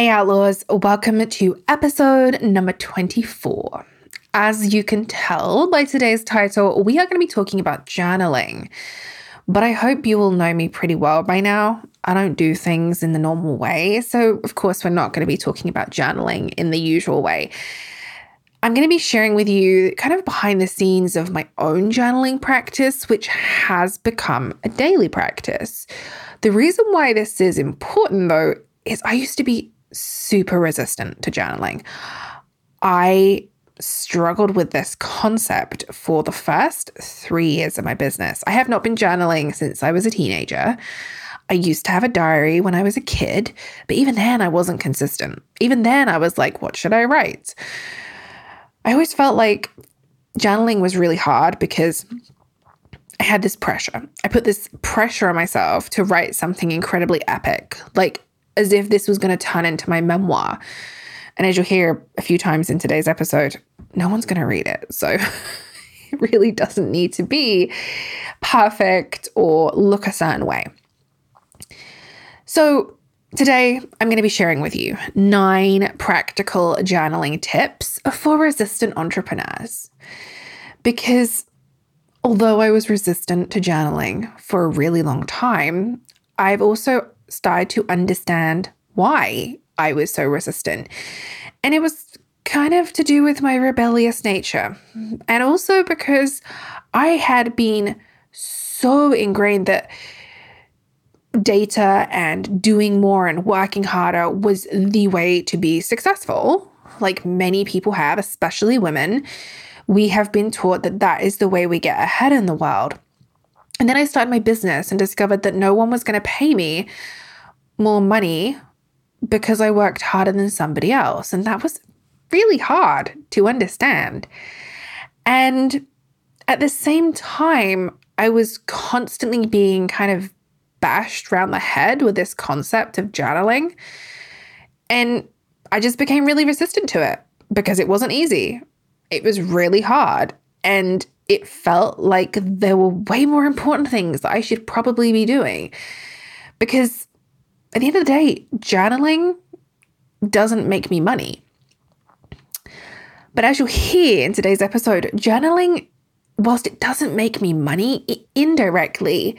Hey, Outlaws, welcome to episode number 24. As you can tell by today's title, we are going to be talking about journaling. But I hope you will know me pretty well by now. I don't do things in the normal way. So, of course, we're not going to be talking about journaling in the usual way. I'm going to be sharing with you kind of behind the scenes of my own journaling practice, which has become a daily practice. The reason why this is important, though, is I used to be super resistant to journaling. I struggled with this concept for the first three years of my business. I have not been journaling since I was a teenager. I used to have a diary when I was a kid, but even then I wasn't consistent. Even then I was like, what should I write? I always felt like journaling was really hard because I had this pressure. I put this pressure on myself to write something incredibly epic, like as if this was going to turn into my memoir. And as you'll hear a few times in today's episode, no one's going to read it. So it really doesn't need to be perfect or look a certain way. So Today, I'm going to be sharing with you nine practical journaling tips for resistant entrepreneurs. Because although I was resistant to journaling for a really long time, I've also started to understand why I was so resistant. And it was kind of to do with my rebellious nature. And also because I had been so ingrained that data and doing more and working harder was the way to be successful, like many people have, especially women. We have been taught that that is the way we get ahead in the world. And then I started my business and discovered that no one was going to pay me more money because I worked harder than somebody else. And that was really hard to understand. And at the same time, I was constantly being kind of bashed around the head with this concept of journaling. And I just became really resistant to it because it wasn't easy. It was really hard. And it felt like there were way more important things that I should probably be doing. Because at the end of the day, journaling doesn't make me money. But as you'll hear in today's episode, journaling, whilst it doesn't make me money, it indirectly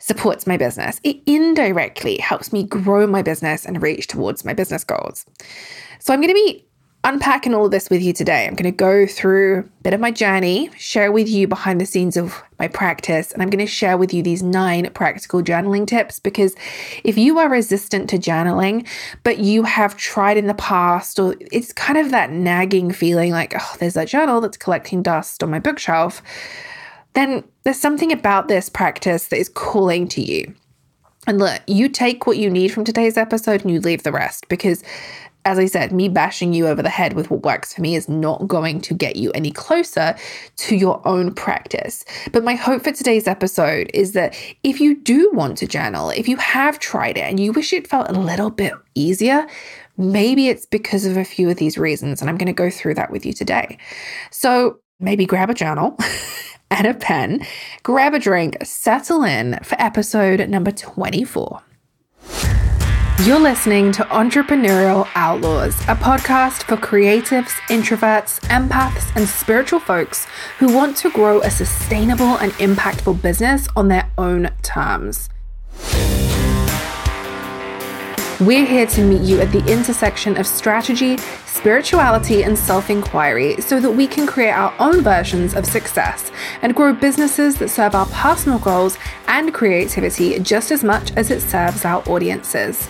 supports my business. It indirectly helps me grow my business and reach towards my business goals. So I'm going to be unpacking all of this with you today. I'm going to go through a bit of my journey, share with you behind the scenes of my practice, and I'm going to share with you these nine practical journaling tips because if you are resistant to journaling, but you have tried in the past, or it's kind of that nagging feeling like, oh, there's that journal that's collecting dust on my bookshelf then there's something about this practice that is calling to you. And look, you take what you need from today's episode and you leave the rest because, as I said, me bashing you over the head with what works for me is not going to get you any closer to your own practice. But my hope for today's episode is that if you do want to journal, if you have tried it and you wish it felt a little bit easier, maybe it's because of a few of these reasons. And I'm going to go through that with you today. So maybe grab a journal. and a pen, grab a drink, settle in for episode number 24. You're listening to Entrepreneurial Outlaws, a podcast for creatives, introverts, empaths, and spiritual folks who want to grow a sustainable and impactful business on their own terms. We're here to meet you at the intersection of strategy, spirituality, and self inquiry so that we can create our own versions of success and grow businesses that serve our personal goals and creativity just as much as it serves our audiences.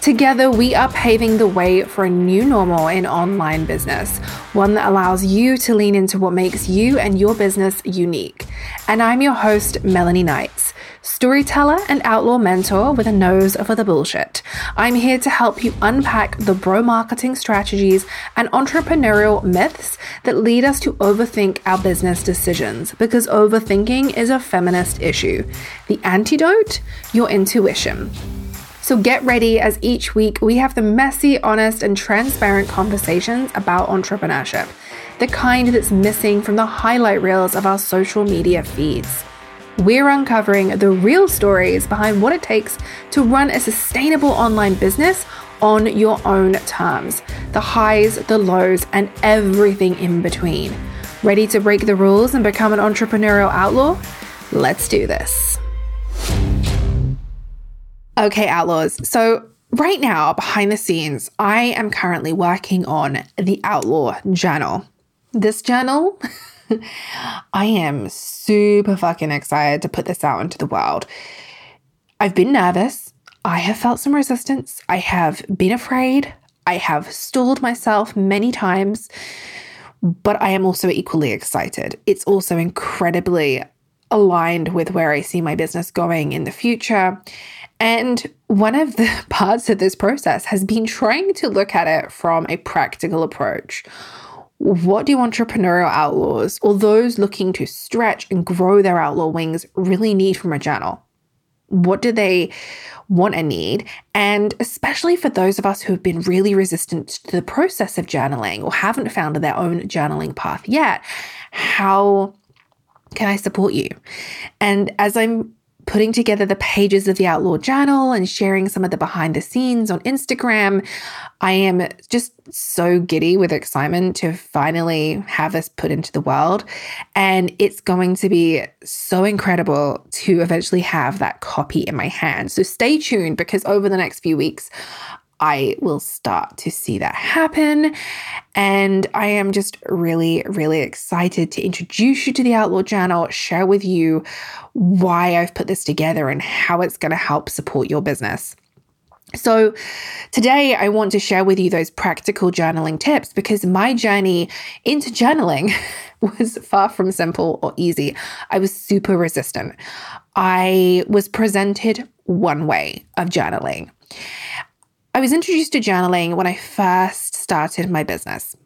Together, we are paving the way for a new normal in online business, one that allows you to lean into what makes you and your business unique. And I'm your host, Melanie Knights storyteller and outlaw mentor with a nose for the bullshit. I'm here to help you unpack the bro marketing strategies and entrepreneurial myths that lead us to overthink our business decisions because overthinking is a feminist issue. The antidote? Your intuition. So get ready as each week we have the messy, honest, and transparent conversations about entrepreneurship, the kind that's missing from the highlight reels of our social media feeds we're uncovering the real stories behind what it takes to run a sustainable online business on your own terms the highs, the lows, and everything in between. Ready to break the rules and become an entrepreneurial outlaw? Let's do this. Okay, outlaws. So, right now, behind the scenes, I am currently working on the Outlaw Journal. This journal, I am super fucking excited to put this out into the world. I've been nervous. I have felt some resistance. I have been afraid. I have stalled myself many times, but I am also equally excited. It's also incredibly aligned with where I see my business going in the future. And one of the parts of this process has been trying to look at it from a practical approach. What do entrepreneurial outlaws or those looking to stretch and grow their outlaw wings really need from a journal? What do they want and need? And especially for those of us who have been really resistant to the process of journaling or haven't found their own journaling path yet, how can I support you? And as I'm putting together the pages of the Outlaw Journal and sharing some of the behind the scenes on Instagram. I am just so giddy with excitement to finally have this put into the world. And it's going to be so incredible to eventually have that copy in my hand. So stay tuned because over the next few weeks, I will start to see that happen. And I am just really, really excited to introduce you to the Outlaw Journal, share with you why I've put this together and how it's going to help support your business. So, today I want to share with you those practical journaling tips because my journey into journaling was far from simple or easy. I was super resistant. I was presented one way of journaling. I was introduced to journaling when I first started my business.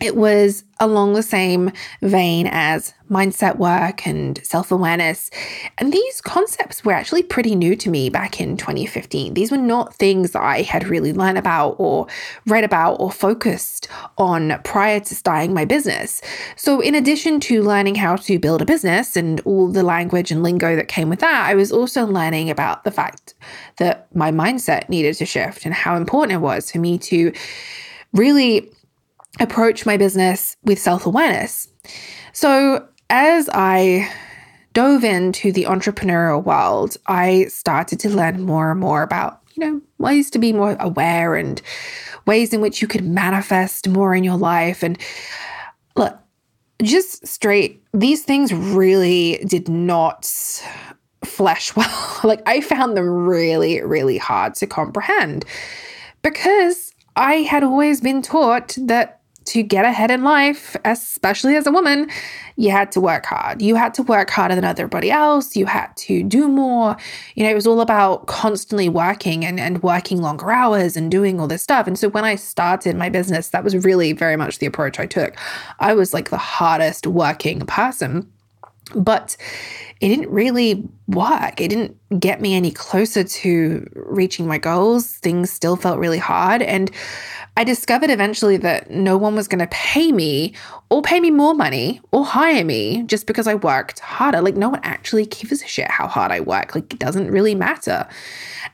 It was along the same vein as mindset work and self awareness. And these concepts were actually pretty new to me back in 2015. These were not things that I had really learned about or read about or focused on prior to starting my business. So, in addition to learning how to build a business and all the language and lingo that came with that, I was also learning about the fact that my mindset needed to shift and how important it was for me to really approach my business with self awareness. So, as I dove into the entrepreneurial world, I started to learn more and more about, you know, ways to be more aware and ways in which you could manifest more in your life. And look, just straight, these things really did not flesh well. like, I found them really, really hard to comprehend because I had always been taught that to get ahead in life, especially as a woman, you had to work hard. You had to work harder than everybody else. You had to do more. You know, it was all about constantly working and, and working longer hours and doing all this stuff. And so when I started my business, that was really very much the approach I took. I was like the hardest working person. But it didn't really work. It didn't get me any closer to reaching my goals. Things still felt really hard. And I discovered eventually that no one was going to pay me or pay me more money or hire me just because I worked harder. Like, no one actually gives a shit how hard I work. Like, it doesn't really matter.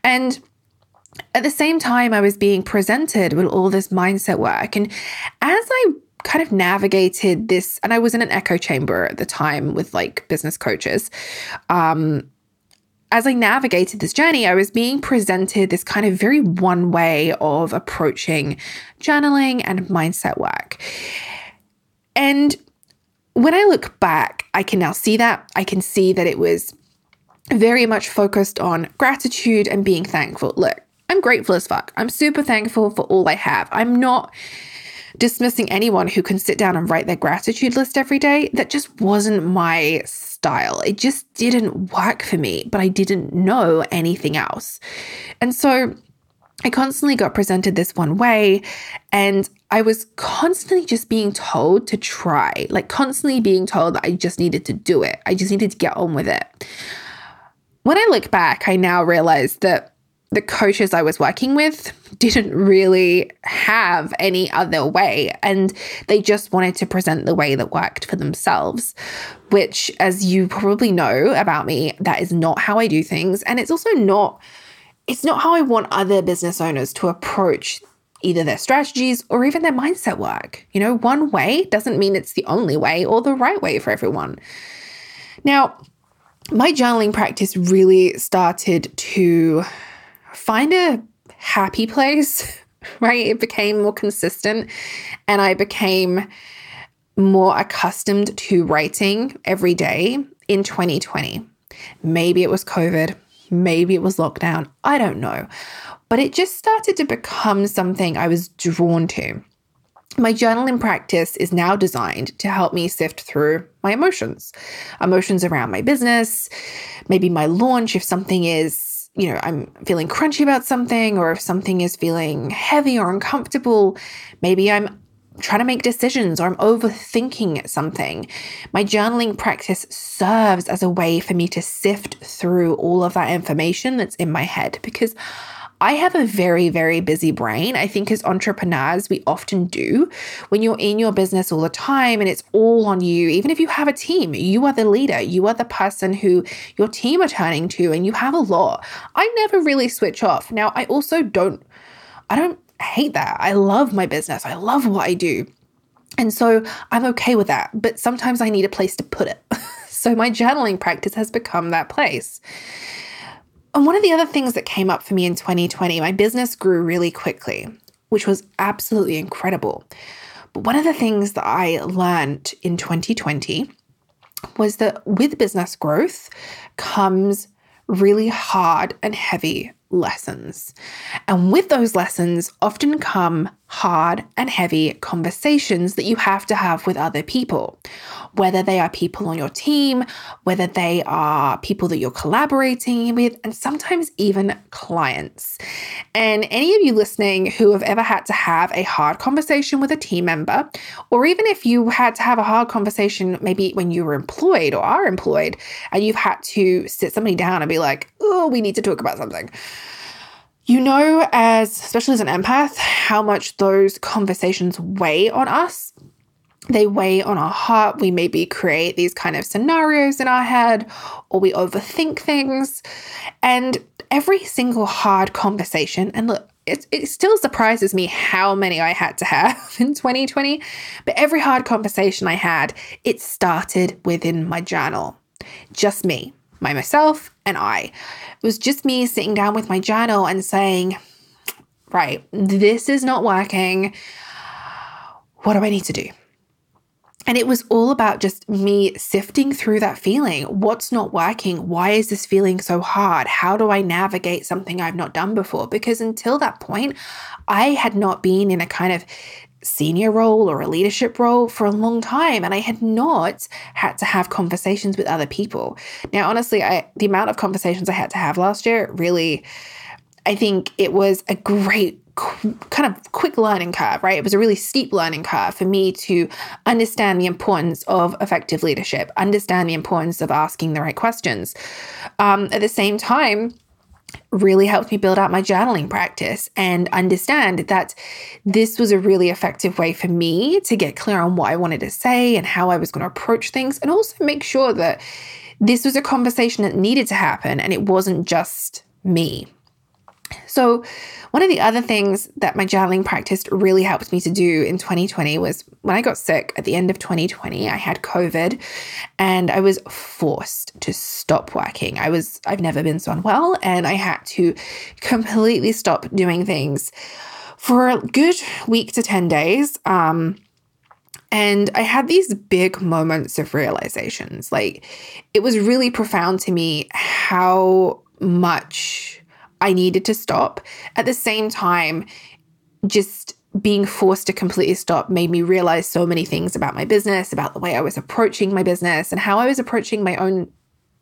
And at the same time, I was being presented with all this mindset work. And as I kind of navigated this, and I was in an echo chamber at the time with like business coaches. Um, as I navigated this journey, I was being presented this kind of very one way of approaching journaling and mindset work. And when I look back, I can now see that. I can see that it was very much focused on gratitude and being thankful. Look, I'm grateful as fuck. I'm super thankful for all I have. I'm not dismissing anyone who can sit down and write their gratitude list every day. That just wasn't my style. It just didn't work for me, but I didn't know anything else. And so I constantly got presented this one way, and I was constantly just being told to try, like constantly being told that I just needed to do it. I just needed to get on with it. When I look back, I now realize that the coaches I was working with didn't really have any other way. And they just wanted to present the way that worked for themselves, which, as you probably know about me, that is not how I do things. And it's also not it's not how I want other business owners to approach either their strategies or even their mindset work. You know, one way doesn't mean it's the only way or the right way for everyone. Now, my journaling practice really started to find a happy place, right? It became more consistent and I became more accustomed to writing every day in 2020. Maybe it was COVID, maybe it was lockdown, I don't know. But it just started to become something I was drawn to. My journaling practice is now designed to help me sift through my emotions, emotions around my business, maybe my launch, if something is, you know, I'm feeling crunchy about something, or if something is feeling heavy or uncomfortable, maybe I'm trying to make decisions or I'm overthinking something. My journaling practice serves as a way for me to sift through all of that information that's in my head because I have a very, very busy brain. I think as entrepreneurs, we often do. When you're in your business all the time and it's all on you, even if you have a team, you are the leader, you are the person who your team are turning to, and you have a lot. I never really switch off. Now, I also don't, I don't hate that. I love my business, I love what I do. And so I'm okay with that. But sometimes I need a place to put it. so my journaling practice has become that place. And one of the other things that came up for me in 2020, my business grew really quickly, which was absolutely incredible. But one of the things that I learned in 2020 was that with business growth comes really hard and heavy lessons. And with those lessons often come hard and heavy conversations that you have to have with other people, whether they are people on your team, whether they are people that you're collaborating with, and sometimes even clients. And any of you listening who have ever had to have a hard conversation with a team member, or even if you had to have a hard conversation maybe when you were employed or are employed, and you've had to sit somebody down and be like, oh, we need to talk about something you know, as especially as an empath, how much those conversations weigh on us. They weigh on our heart. We maybe create these kind of scenarios in our head or we overthink things. And every single hard conversation, and look, it, it still surprises me how many I had to have in 2020, but every hard conversation I had, it started within my journal. Just me, my myself and I. It was just me sitting down with my journal and saying, right, this is not working. What do I need to do? And it was all about just me sifting through that feeling. What's not working? Why is this feeling so hard? How do I navigate something I've not done before? Because until that point, I had not been in a kind of senior role or a leadership role for a long time and I had not had to have conversations with other people. Now honestly, I the amount of conversations I had to have last year really I think it was a great kind of quick learning curve, right? It was a really steep learning curve for me to understand the importance of effective leadership, understand the importance of asking the right questions. Um, at the same time, really helped me build out my journaling practice and understand that this was a really effective way for me to get clear on what I wanted to say and how I was going to approach things, and also make sure that this was a conversation that needed to happen and it wasn't just me. So, one of the other things that my journaling practice really helped me to do in 2020 was when I got sick at the end of 2020, I had COVID and I was forced to stop working. I was I've never been so unwell and I had to completely stop doing things for a good week to 10 days. Um, and I had these big moments of realizations. Like it was really profound to me how much I needed to stop. At the same time, just being forced to completely stop made me realize so many things about my business, about the way I was approaching my business, and how I was approaching my own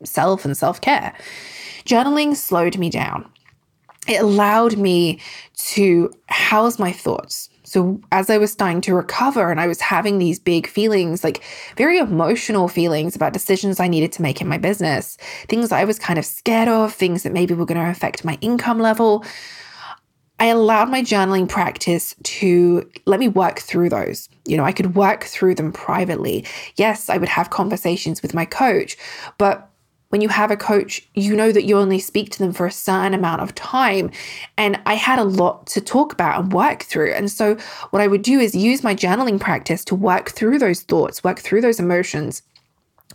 self and self care. Journaling slowed me down. It allowed me to house my thoughts. So, as I was starting to recover and I was having these big feelings, like very emotional feelings about decisions I needed to make in my business, things I was kind of scared of, things that maybe were going to affect my income level, I allowed my journaling practice to let me work through those. You know, I could work through them privately. Yes, I would have conversations with my coach, but when you have a coach, you know that you only speak to them for a certain amount of time. And I had a lot to talk about and work through. And so, what I would do is use my journaling practice to work through those thoughts, work through those emotions.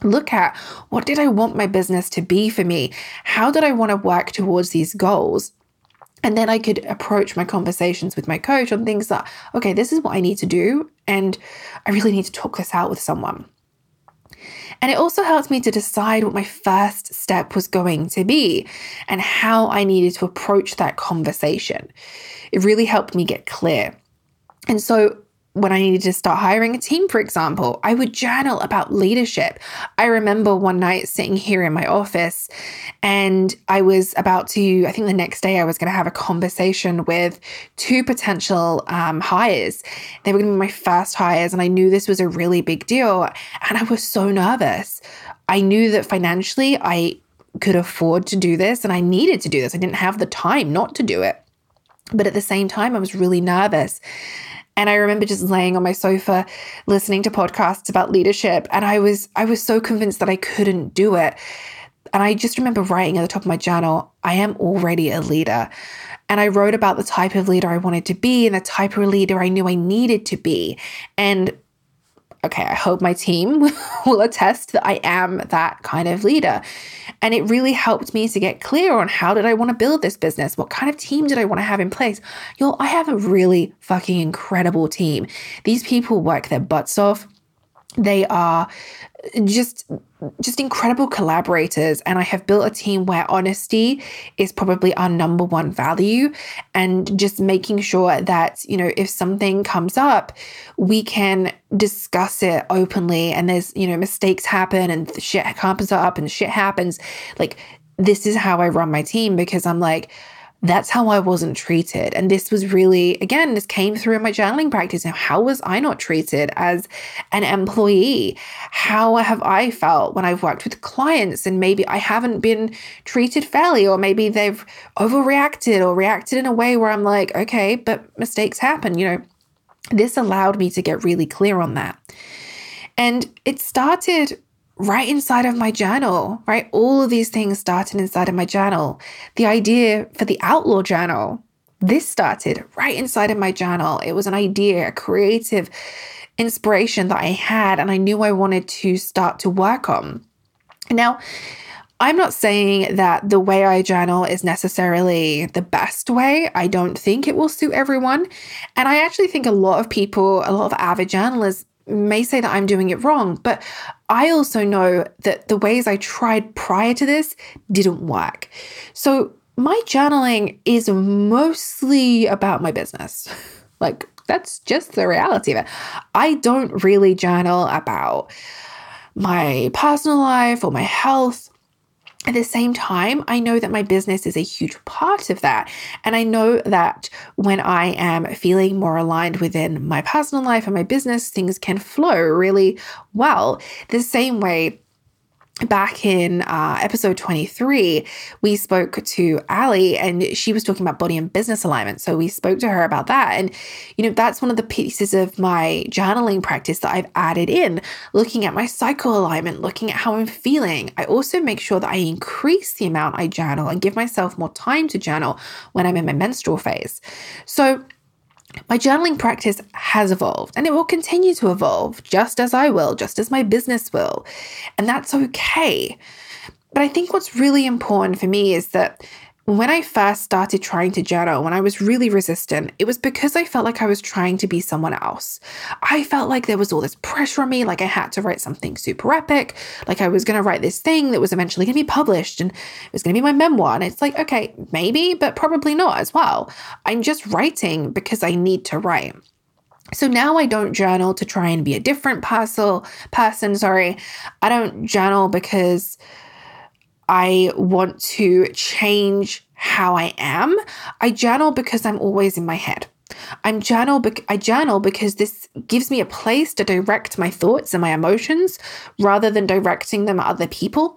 Look at what did I want my business to be for me? How did I want to work towards these goals? And then I could approach my conversations with my coach on things that, okay, this is what I need to do. And I really need to talk this out with someone. And it also helped me to decide what my first step was going to be and how I needed to approach that conversation. It really helped me get clear. And so when I needed to start hiring a team, for example, I would journal about leadership. I remember one night sitting here in my office and I was about to, I think the next day I was going to have a conversation with two potential um, hires. They were going to be my first hires, and I knew this was a really big deal. And I was so nervous. I knew that financially I could afford to do this and I needed to do this. I didn't have the time not to do it. But at the same time, I was really nervous. And I remember just laying on my sofa listening to podcasts about leadership and I was I was so convinced that I couldn't do it. And I just remember writing at the top of my journal, I am already a leader. And I wrote about the type of leader I wanted to be and the type of leader I knew I needed to be. And okay, I hope my team will attest that I am that kind of leader. And it really helped me to get clear on how did I want to build this business? What kind of team did I want to have in place? Y'all, I have a really fucking incredible team. These people work their butts off. They are just just incredible collaborators. And I have built a team where honesty is probably our number one value. And just making sure that you know if something comes up we can discuss it openly. And there's you know mistakes happen and shit comes up and shit happens. Like this is how I run my team because I'm like that's how I wasn't treated. And this was really, again, this came through in my journaling practice. Now, how was I not treated as an employee? How have I felt when I've worked with clients and maybe I haven't been treated fairly, or maybe they've overreacted or reacted in a way where I'm like, okay, but mistakes happen, you know? This allowed me to get really clear on that. And it started right inside of my journal, right? All of these things started inside of my journal. The idea for the Outlaw Journal, this started right inside of my journal. It was an idea, a creative inspiration that I had, and I knew I wanted to start to work on. Now, I'm not saying that the way I journal is necessarily the best way. I don't think it will suit everyone. And I actually think a lot of people, a lot of avid journalists, may say that I'm doing it wrong, but I also know that the ways I tried prior to this didn't work. So my journaling is mostly about my business. like, that's just the reality of it. I don't really journal about my personal life or my health at the same time, I know that my business is a huge part of that. And I know that when I am feeling more aligned within my personal life and my business, things can flow really well. The same way back in uh, episode 23, we spoke to Ali and she was talking about body and business alignment. So we spoke to her about that. And, you know, that's one of the pieces of my journaling practice that I've added in, looking at my cycle alignment, looking at how I'm feeling. I also make sure that I increase the amount I journal and give myself more time to journal when I'm in my menstrual phase. So my journaling practice has evolved and it will continue to evolve just as I will, just as my business will. And that's okay. But I think what's really important for me is that when I first started trying to journal, when I was really resistant, it was because I felt like I was trying to be someone else. I felt like there was all this pressure on me, like I had to write something super epic, like I was going to write this thing that was eventually going to be published and it was going to be my memoir. And it's like, okay, maybe, but probably not as well. I'm just writing because I need to write. So now I don't journal to try and be a different parcel person, sorry. I don't journal because I want to change how I am. I journal because I'm always in my head. I'm journal I journal because this gives me a place to direct my thoughts and my emotions rather than directing them at other people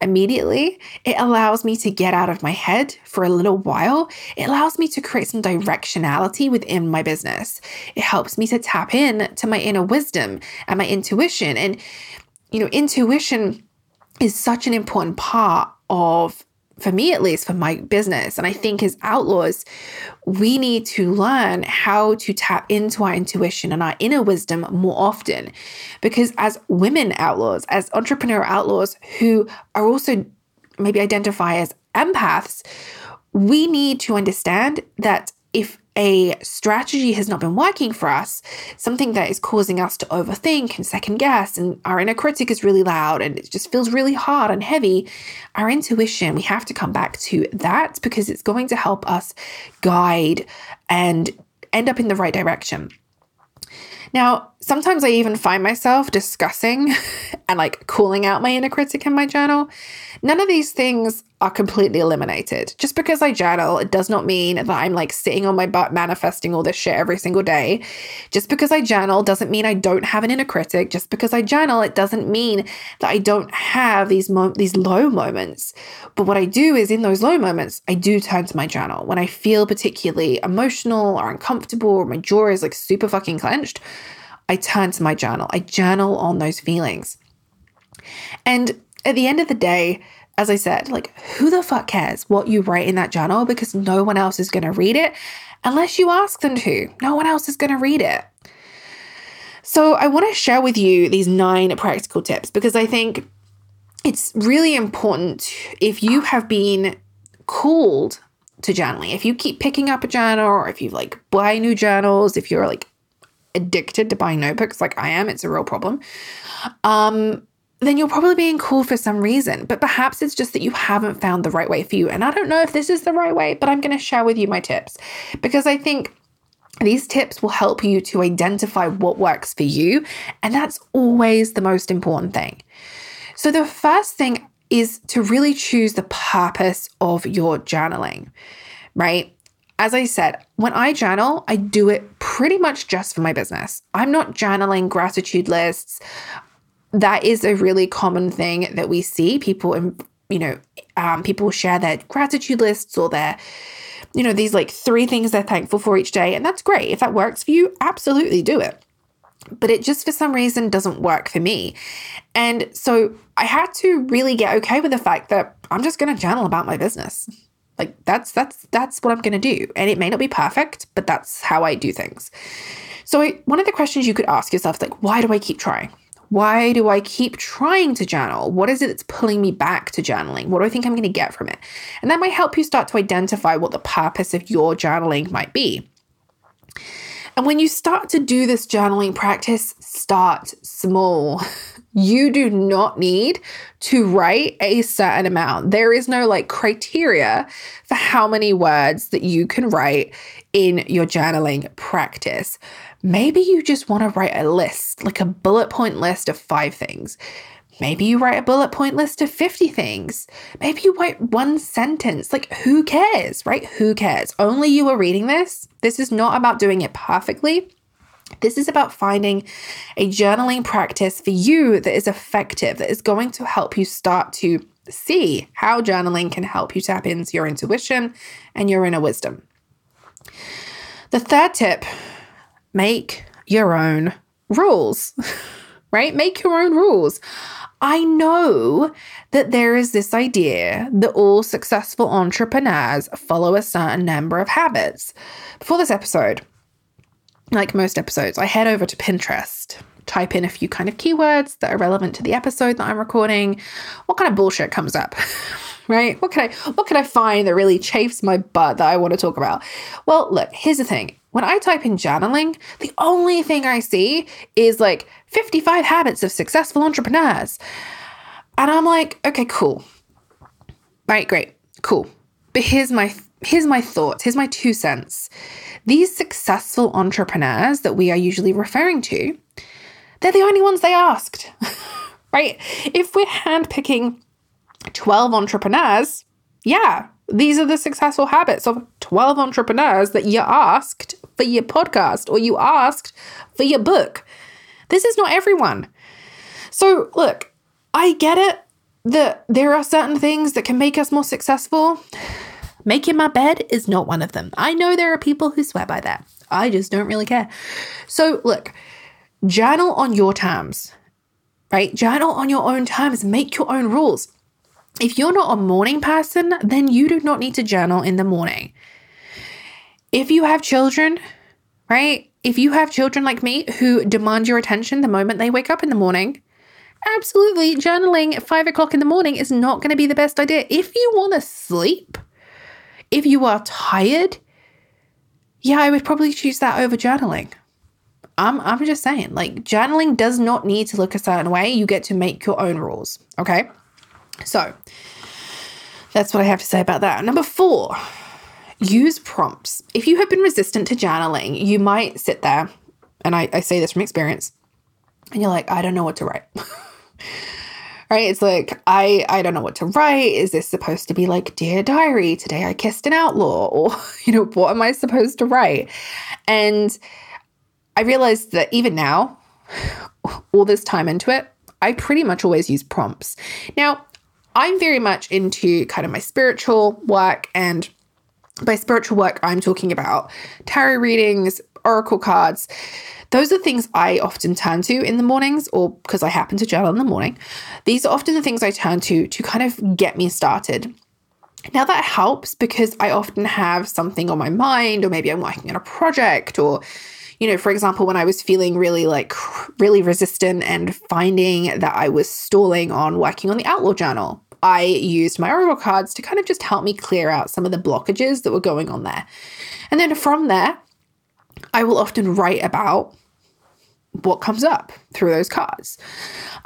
immediately. It allows me to get out of my head for a little while. It allows me to create some directionality within my business. It helps me to tap in to my inner wisdom and my intuition. And, you know, intuition is such an important part of for me at least for my business. And i mm. think as outlaws we need to learn how to tap into our intuition and our inner wisdom more often. Because as women outlaws as entrepreneur outlaws who are also maybe identify as empaths we need to understand that if a strategy has not been working for us, something that is causing us to overthink and second guess, and our inner critic is really loud and it just feels really hard and heavy, our intuition, we have to come back to that because it's going to help us guide and end up in the right direction. Now, sometimes I even find myself discussing and like calling out my inner critic in my journal. None of these things are completely eliminated. Just because I journal, it does not mean that I'm like sitting on my butt manifesting all this shit every single day. Just because I journal doesn't mean I don't have an inner critic. Just because I journal, it doesn't mean that I don't have these mo- these low moments. But what I do is in those low moments, I do turn to my journal. When I feel particularly emotional or uncomfortable or my jaw is like super fucking clenched, I turn to my journal. I journal on those feelings. And at the end of the day, as I said, like who the fuck cares what you write in that journal because no one else is going to read it unless you ask them to. No one else is going to read it. So, I want to share with you these nine practical tips because I think it's really important if you have been called to journaling, if you keep picking up a journal or if you like buy new journals, if you're like addicted to buying notebooks like I am, it's a real problem. Um, then you're probably being cool for some reason, but perhaps it's just that you haven't found the right way for you. And I don't know if this is the right way, but I'm going to share with you my tips because I think these tips will help you to identify what works for you. And that's always the most important thing. So, the first thing is to really choose the purpose of your journaling, right? As I said, when I journal, I do it pretty much just for my business. I'm not journaling gratitude lists that is a really common thing that we see. People, and you know, um, people share their gratitude lists or their, you know, these like three things they're thankful for each day. And that's great. If that works for you, absolutely do it. But it just for some reason doesn't work for me. And so I had to really get okay with the fact that I'm just going to journal about my business. Like that's that's that's what I'm going to do. And it may not be perfect, but that's how I do things. So I, one of the questions you could ask yourself is like, why do I keep trying? Why do I keep trying to journal? What is it that's pulling me back to journaling? What do I think I'm going to get from it? And that might help you start to identify what the purpose of your journaling might be. And when you start to do this journaling practice, start small. You do not need to write a certain amount. There is no like criteria for how many words that you can write in your journaling practice. Maybe you just want to write a list, like a bullet point list of five things. Maybe you write a bullet point list of 50 things. Maybe you write one sentence. Like, who cares, right? Who cares? Only you are reading this. This is not about doing it perfectly. This is about finding a journaling practice for you that is effective, that is going to help you start to see how journaling can help you tap into your intuition and your inner wisdom. The third tip make your own rules, right? Make your own rules. I know that there is this idea that all successful entrepreneurs follow a certain number of habits. Before this episode, like most episodes, I head over to Pinterest, type in a few kind of keywords that are relevant to the episode that I'm recording. What kind of bullshit comes up? right? What can I what can I find that really chafes my butt that I want to talk about? Well, look, here's the thing. When I type in journaling, the only thing I see is like 55 habits of successful entrepreneurs. And I'm like, okay, cool. Right, great. Cool. But here's my here's my thoughts, here's my two cents. These successful entrepreneurs that we are usually referring to, they're the only ones they asked. right? If we're handpicking 12 entrepreneurs, yeah, these are the successful habits of 12 entrepreneurs that you asked for your podcast or you asked for your book. This is not everyone. So, look, I get it that there are certain things that can make us more successful. Making my bed is not one of them. I know there are people who swear by that. I just don't really care. So, look, journal on your terms. right? Journal on your own terms, make your own rules. If you're not a morning person, then you do not need to journal in the morning. If you have children, right? If you have children like me who demand your attention the moment they wake up in the morning, absolutely journaling at five o'clock in the morning is not going to be the best idea. If you want to sleep, if you are tired, yeah, I would probably choose that over journaling. I'm, I'm just saying, like, journaling does not need to look a certain way. You get to make your own rules. Okay. So that's what I have to say about that. Number four, use prompts. If you have been resistant to journaling, you might sit there, and I, I say this from experience, and you're like, I don't know what to write. right? It's like, I, I don't know what to write. Is this supposed to be like, Dear Diary, today I kissed an outlaw? Or, you know, what am I supposed to write? And I realized that even now, all this time into it, I pretty much always use prompts. Now, I'm very much into kind of my spiritual work. And by spiritual work, I'm talking about tarot readings, oracle cards. Those are things I often turn to in the mornings, or because I happen to journal in the morning. These are often the things I turn to to kind of get me started. Now, that helps because I often have something on my mind, or maybe I'm working on a project, or you know, for example, when I was feeling really like really resistant and finding that I was stalling on working on the Outlaw Journal, I used my Oracle cards to kind of just help me clear out some of the blockages that were going on there. And then from there, I will often write about what comes up through those cards.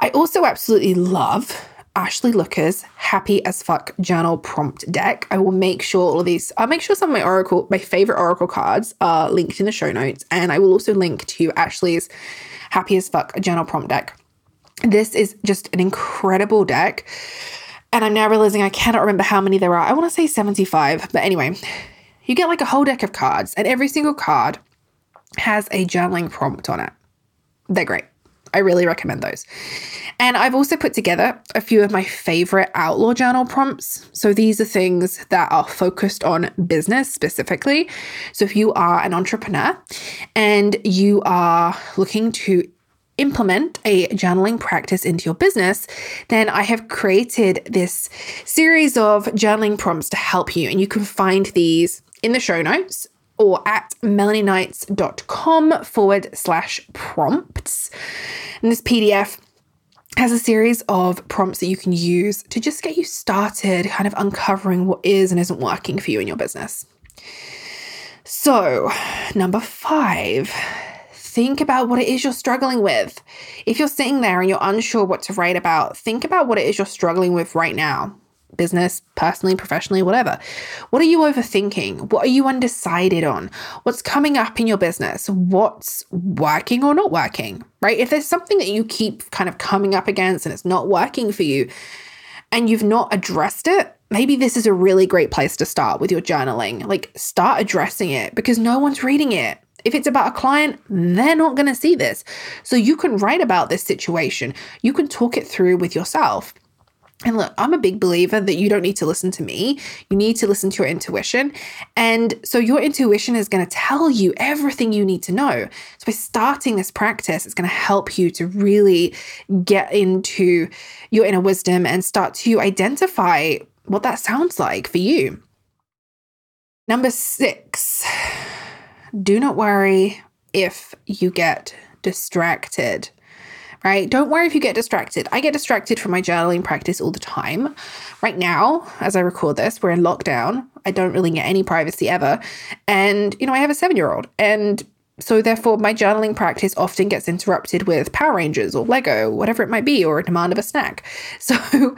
I also absolutely love Ashley Looker's Happy as Fuck Journal Prompt Deck. I will make sure all of these, I'll make sure some of my Oracle, my favorite Oracle cards are linked in the show notes. And I will also link to Ashley's Happy as Fuck Journal Prompt Deck. This is just an incredible deck. And I'm now realizing I cannot remember how many there are. I want to say 75. But anyway, you get like a whole deck of cards, and every single card has a journaling prompt on it. They're great. I really recommend those. And I've also put together a few of my favorite outlaw journal prompts. So these are things that are focused on business specifically. So if you are an entrepreneur and you are looking to implement a journaling practice into your business, then I have created this series of journaling prompts to help you. And you can find these in the show notes or at melanieknights.com forward slash prompts. And this PDF has a series of prompts that you can use to just get you started, kind of uncovering what is and isn't working for you in your business. So, number five, think about what it is you're struggling with. If you're sitting there and you're unsure what to write about, think about what it is you're struggling with right now business, personally, professionally, whatever. What are you overthinking? What are you undecided on? What's coming up in your business? What's working or not working, right? If there's something that you keep kind of coming up against and it's not working for you and you've not addressed it, maybe this is a really great place to start with your journaling. Like, start addressing it because no one's reading it. If it's about a client, they're not going to see this. So you can write about this situation. You can talk it through with yourself. And look, I'm a big believer that you don't need to listen to me. You need to listen to your intuition. And so your intuition is going to tell you everything you need to know. So by starting this practice, it's going to help you to really get into your inner wisdom and start to identify what that sounds like for you. Number six, do not worry if you get distracted right? Don't worry if you get distracted. I get distracted from my journaling practice all the time. Right now, as I record this, we're in lockdown. I don't really get any privacy ever. And, you know, I have a seven year old. And so, therefore, my journaling practice often gets interrupted with Power Rangers or Lego, whatever it might be, or a demand of a snack. So,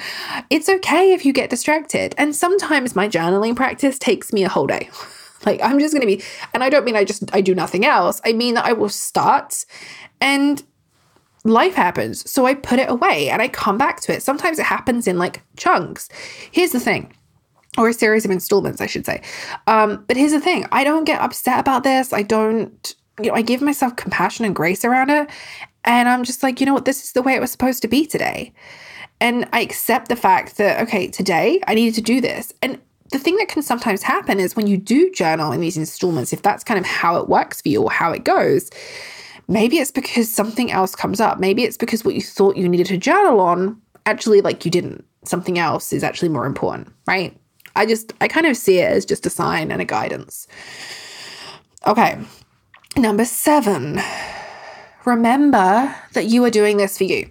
it's okay if you get distracted. And sometimes my journaling practice takes me a whole day. Like, I'm just going to be, and I don't mean I just, I do nothing else. I mean that I will start and life happens. So I put it away and I come back to it. Sometimes it happens in like chunks. Here's the thing. Or a series of installments, I should say. Um, but here's the thing I don't get upset about this. I don't, you know, I give myself compassion and grace around it. And I'm just like, you know what, this is the way it was supposed to be today. And I accept the fact that, okay, today I needed to do this. And the thing that can sometimes happen is when you do journal in these installments, if that's kind of how it works for you or how it goes, Maybe it's because something else comes up. Maybe it's because what you thought you needed to journal on actually like you didn't. Something else is actually more important, right? I just I kind of see it as just a sign and a guidance. Okay. Number 7. Remember that you are doing this for you.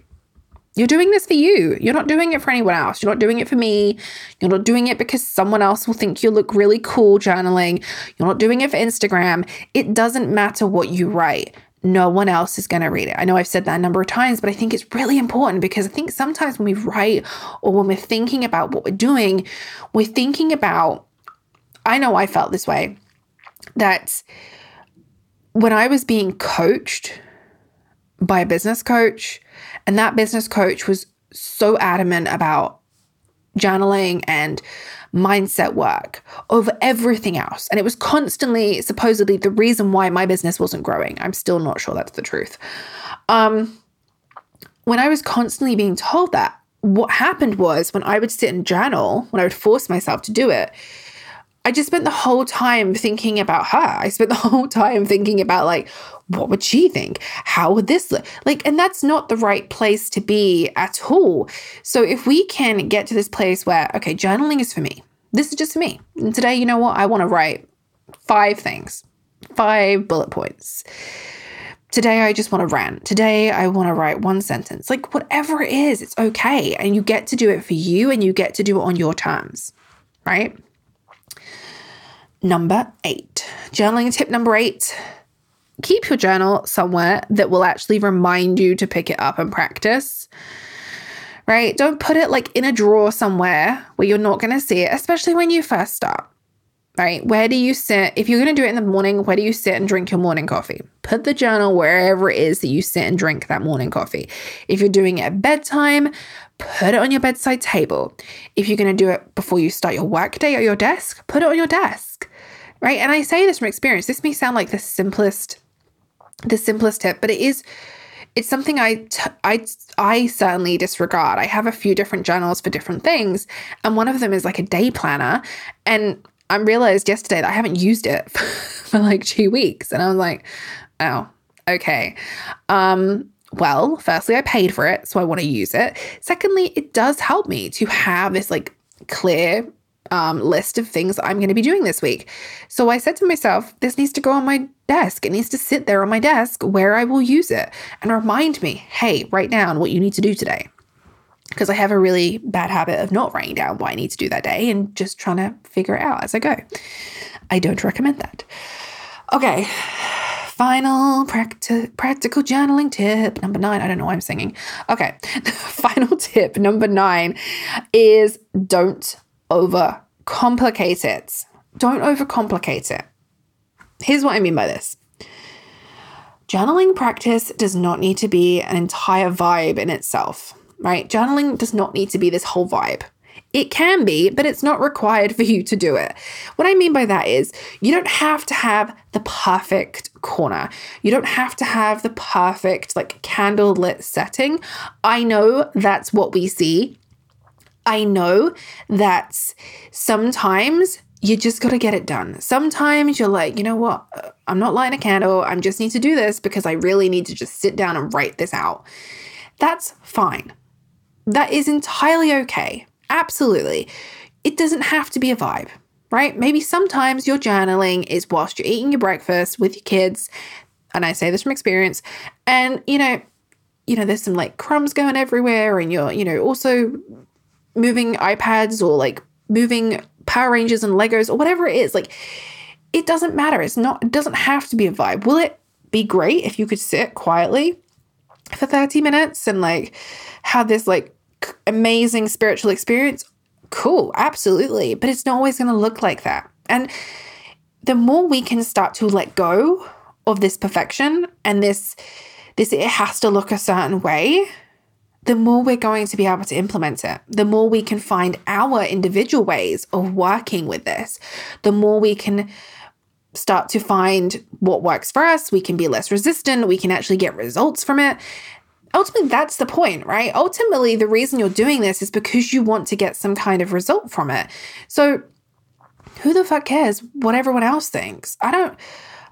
You're doing this for you. You're not doing it for anyone else. You're not doing it for me. You're not doing it because someone else will think you look really cool journaling. You're not doing it for Instagram. It doesn't matter what you write. No one else is going to read it. I know I've said that a number of times, but I think it's really important because I think sometimes when we write or when we're thinking about what we're doing, we're thinking about, I know I felt this way, that when I was being coached by a business coach, and that business coach was so adamant about journaling and mindset work over everything else. And it was constantly, supposedly, the reason why my business wasn't growing. I'm still not sure that's the truth. Um, when I was constantly being told that, what happened was when I would sit and journal, when I would force myself to do it, I just spent the whole time thinking about her. I spent the whole time thinking about like, what would she think? How would this look? Like, and that's not the right place to be at all. So if we can get to this place where, okay, journaling is for me. This is just for me. And today, you know what? I want to write five things, five bullet points. Today, I just want to rant. Today, I want to write one sentence. Like, whatever it is, it's okay. And you get to do it for you and you get to do it on your terms, right? Number eight, journaling tip number eight keep your journal somewhere that will actually remind you to pick it up and practice. Right? Don't put it like in a drawer somewhere where you're not going to see it, especially when you first start. Right? Where do you sit? If you're going to do it in the morning, where do you sit and drink your morning coffee? Put the journal wherever it is that you sit and drink that morning coffee. If you're doing it at bedtime, put it on your bedside table. If you're going to do it before you start your workday at your desk, put it on your desk right? And I say this from experience. This may sound like the simplest, the simplest tip, but it is. It's something I, t- I, I certainly disregard. I have a few different journals for different things, and one of them is like a day planner. And I realized yesterday that I haven't used it for, for like two weeks, and I was like, oh, okay. Um, well, firstly, I paid for it, so I want to use it. Secondly, it does help me to have this like clear um, list of things I'm going to be doing this week. So I said to myself, this needs to go on my desk. It needs to sit there on my desk where I will use it and remind me, hey, write down what you need to do today. Because I have a really bad habit of not writing down what I need to do that day and just trying to figure it out as I go. I don't recommend that. Okay, final practi- practical journaling tip number nine. I don't know why I'm singing. Okay, final tip number nine is don't overcomplicate it. Don't overcomplicate it. Here's what I mean by this journaling practice does not need to be an entire vibe in itself, right? Journaling does not need to be this whole vibe. It can be, but it's not required for you to do it. What I mean by that is you don't have to have the perfect corner. You don't have to have the perfect, like, candle lit setting. I know that's what we see I know that sometimes you just got to get it done. Sometimes you're like, you know what? Uh, I'm not lighting a candle. I just need to do this because I really need to just sit down and write this out. That's fine. That is entirely okay. Absolutely. It doesn't have to be a vibe, right? Maybe sometimes your journaling is whilst you're eating your breakfast with your kids. And I say this from experience. And, you know, you know, there's some like crumbs going everywhere, and you're, you know, also moving iPads or like moving Power Rangers and Legos or whatever it is. Like, it doesn't matter. It's not, it doesn't have to be a vibe. Will it be great if you could sit quietly for 30 minutes and like have this like amazing spiritual experience? Cool, absolutely. But it's not always going to look like that. And the more we can start to let go of this perfection and this, this, it has to look a certain way, the more we're going to be able to implement it, the more we can find our individual ways of working with this, the more we can start to find what works for us. We can be less resistant, we can actually get results from it. Ultimately, that's the point, right? Ultimately, the reason you're doing this is because you want to get some kind of result from it. So, who the fuck cares what everyone else thinks? I don't,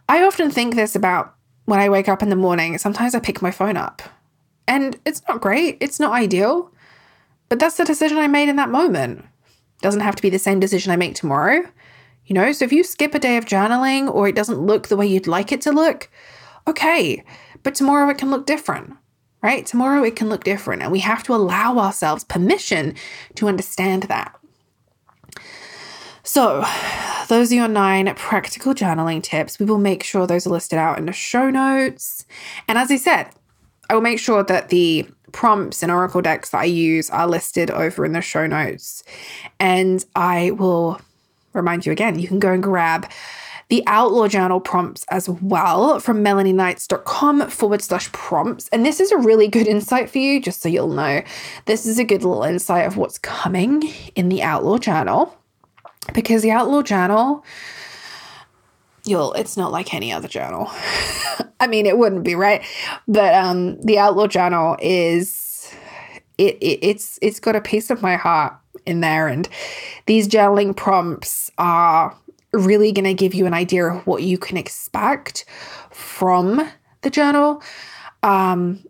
I often think this about when I wake up in the morning, sometimes I pick my phone up. And it's not great, it's not ideal, but that's the decision I made in that moment. Doesn't have to be the same decision I make tomorrow. You know, so if you skip a day of journaling or it doesn't look the way you'd like it to look, okay, but tomorrow it can look different, right? Tomorrow it can look different, and we have to allow ourselves permission to understand that. So, those are your nine practical journaling tips. We will make sure those are listed out in the show notes. And as I said, I will make sure that the prompts and Oracle decks that I use are listed over in the show notes. And I will remind you again, you can go and grab the Outlaw Journal prompts as well from melanieknights.com forward slash prompts. And this is a really good insight for you, just so you'll know. This is a good little insight of what's coming in the Outlaw Journal because the Outlaw Journal, you'll, it's not like any other journal. I mean, it wouldn't be, right? But um, the Outlaw Journal is, it, it it's it's got a piece of my heart in there and these journaling prompts are really going to give you an idea of what you can expect from the journal um,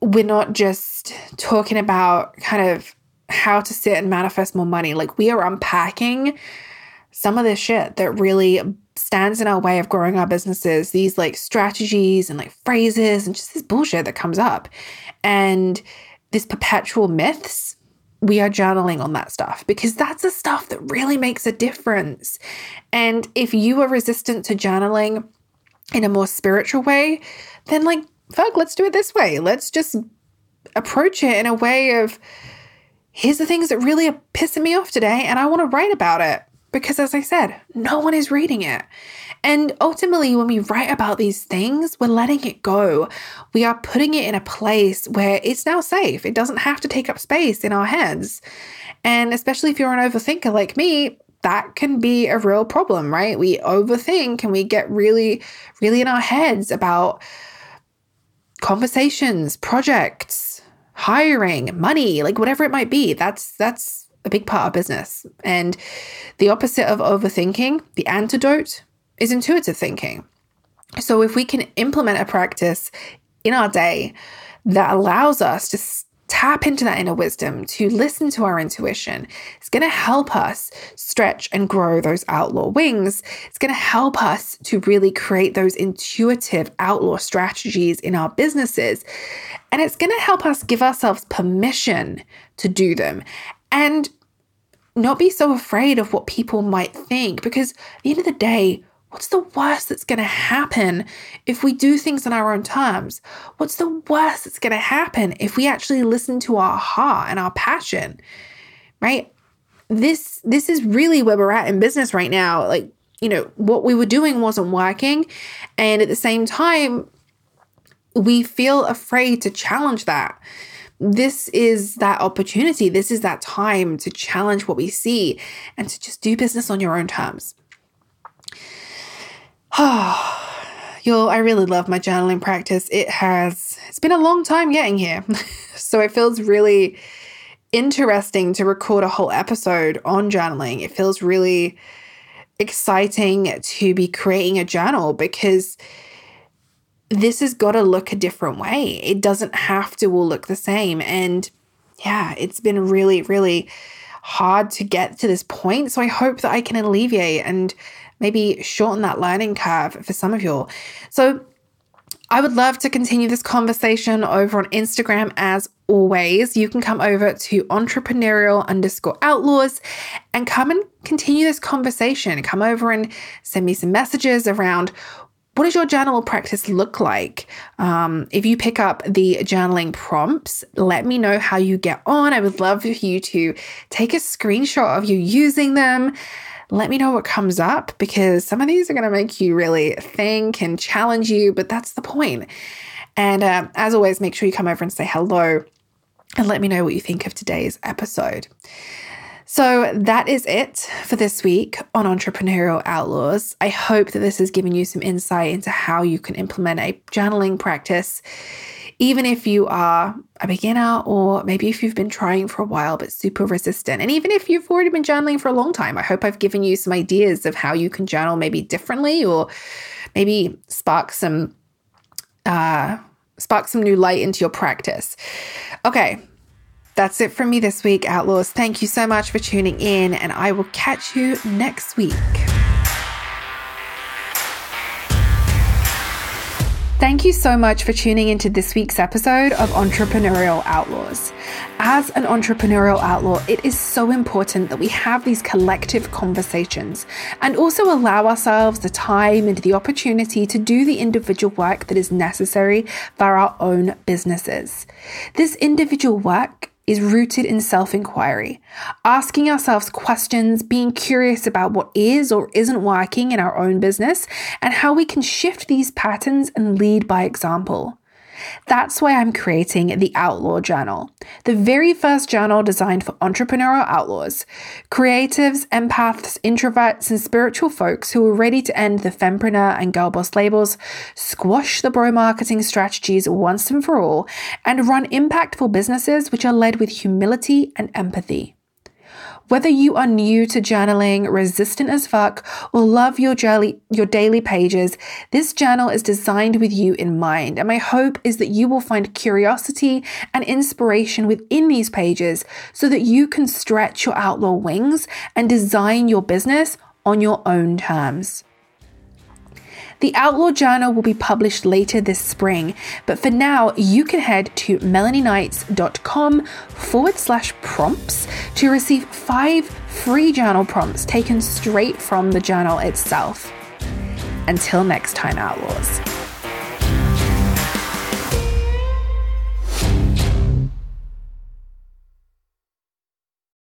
we're not just talking about kind of how to sit and manifest more money. Like we are unpacking some of this shit that really stands in our way of growing our businesses, these like strategies and like phrases and just this bullshit that comes up. And this perpetual myths, we are journaling on that stuff because that's the stuff that really makes a difference. And if you are resistant to journaling in a more spiritual way, then like, fuck, let's do it this way. Let's just approach it in a way of, here's the things that really are pissing me off today, and I want to write about it. Because as I said, no one is reading it. And ultimately, when we write about these things, we're letting it go. We are putting it in a place where it's now safe. It doesn't have to take up space in our heads. And especially if you're an overthinker like me, that can be a real problem, right? We overthink and we get really, really in our heads about conversations, projects, hiring, money, like whatever it might be. That's that's a big part of business. And the opposite of overthinking, the antidote is intuitive thinking. So if we can implement a practice in our day that allows us to tap into that inner wisdom, to listen to our intuition. It's going to help us stretch and grow those outlaw wings. It's going to help us to really create those intuitive outlaw strategies in our businesses. And it's going to help us give ourselves permission to do them and not be so afraid of what people might think. Because at the end of the day, What's the worst that's going to happen if we do things on our own terms? What's the worst that's going to happen if we actually listen to our heart and our passion? Right? This this is really where we're at in business right now. Like, you know, what we were doing wasn't working, and at the same time we feel afraid to challenge that. This is that opportunity. This is that time to challenge what we see and to just do business on your own terms. Y'all, I really love my journaling practice. It has, it's been a long time getting here. so it feels really interesting to record a whole episode on journaling. It feels really exciting to be creating a journal because this has got to look a different way. It doesn't have to all look the same. And yeah, it's been really, really hard to get to this point. So I hope that I can alleviate and maybe shorten that learning curve for some of you all. So I would love to continue this conversation over on Instagram as always. You can come over to entrepreneurial underscore outlaws and come and continue this conversation. Come over and send me some messages around what does your journal practice look like? Um, if you pick up the journaling prompts, let me know how you get on. I would love for you to take a screenshot of you using them let me know what comes up because some of these are going to make you really think and challenge you, but that's the point. And uh, as always, make sure you come over and say hello and let me know what you think of today's episode. So that is it for this week on Entrepreneurial Outlaws. I hope that this has given you some insight into how you can implement a journaling practice even if you are a beginner or maybe if you've been trying for a while but super resistant. And even if you've already been journaling for a long time, I hope I've given you some ideas of how you can journal maybe differently or maybe spark some uh, spark some new light into your practice. Okay, that's it from me this week, Outlaws. Thank you so much for tuning in, and I will catch you next week. Thank you so much for tuning into this week's episode of Entrepreneurial Outlaws. As an entrepreneurial outlaw, it is so important that we have these collective conversations and also allow ourselves the time and the opportunity to do the individual work that is necessary for our own businesses. This individual work is rooted in self inquiry, asking ourselves questions, being curious about what is or isn't working in our own business, and how we can shift these patterns and lead by example. That's why I'm creating the Outlaw Journal, the very first journal designed for entrepreneurial outlaws, creatives, empaths, introverts, and spiritual folks who are ready to end the fempreneur and girl boss labels, squash the bro marketing strategies once and for all, and run impactful businesses which are led with humility and empathy. Whether you are new to journaling, resistant as fuck, or love your, daily, your daily pages, this journal is designed with you in mind. And my hope is that you will find curiosity and inspiration within these pages so that you can stretch your outlaw wings and design your business on your own terms. The Outlaw Journal will be published later this spring, but for now, you can head to melanieknights.com forward slash prompts to receive five free journal prompts taken straight from the journal itself. Until next time, Outlaws.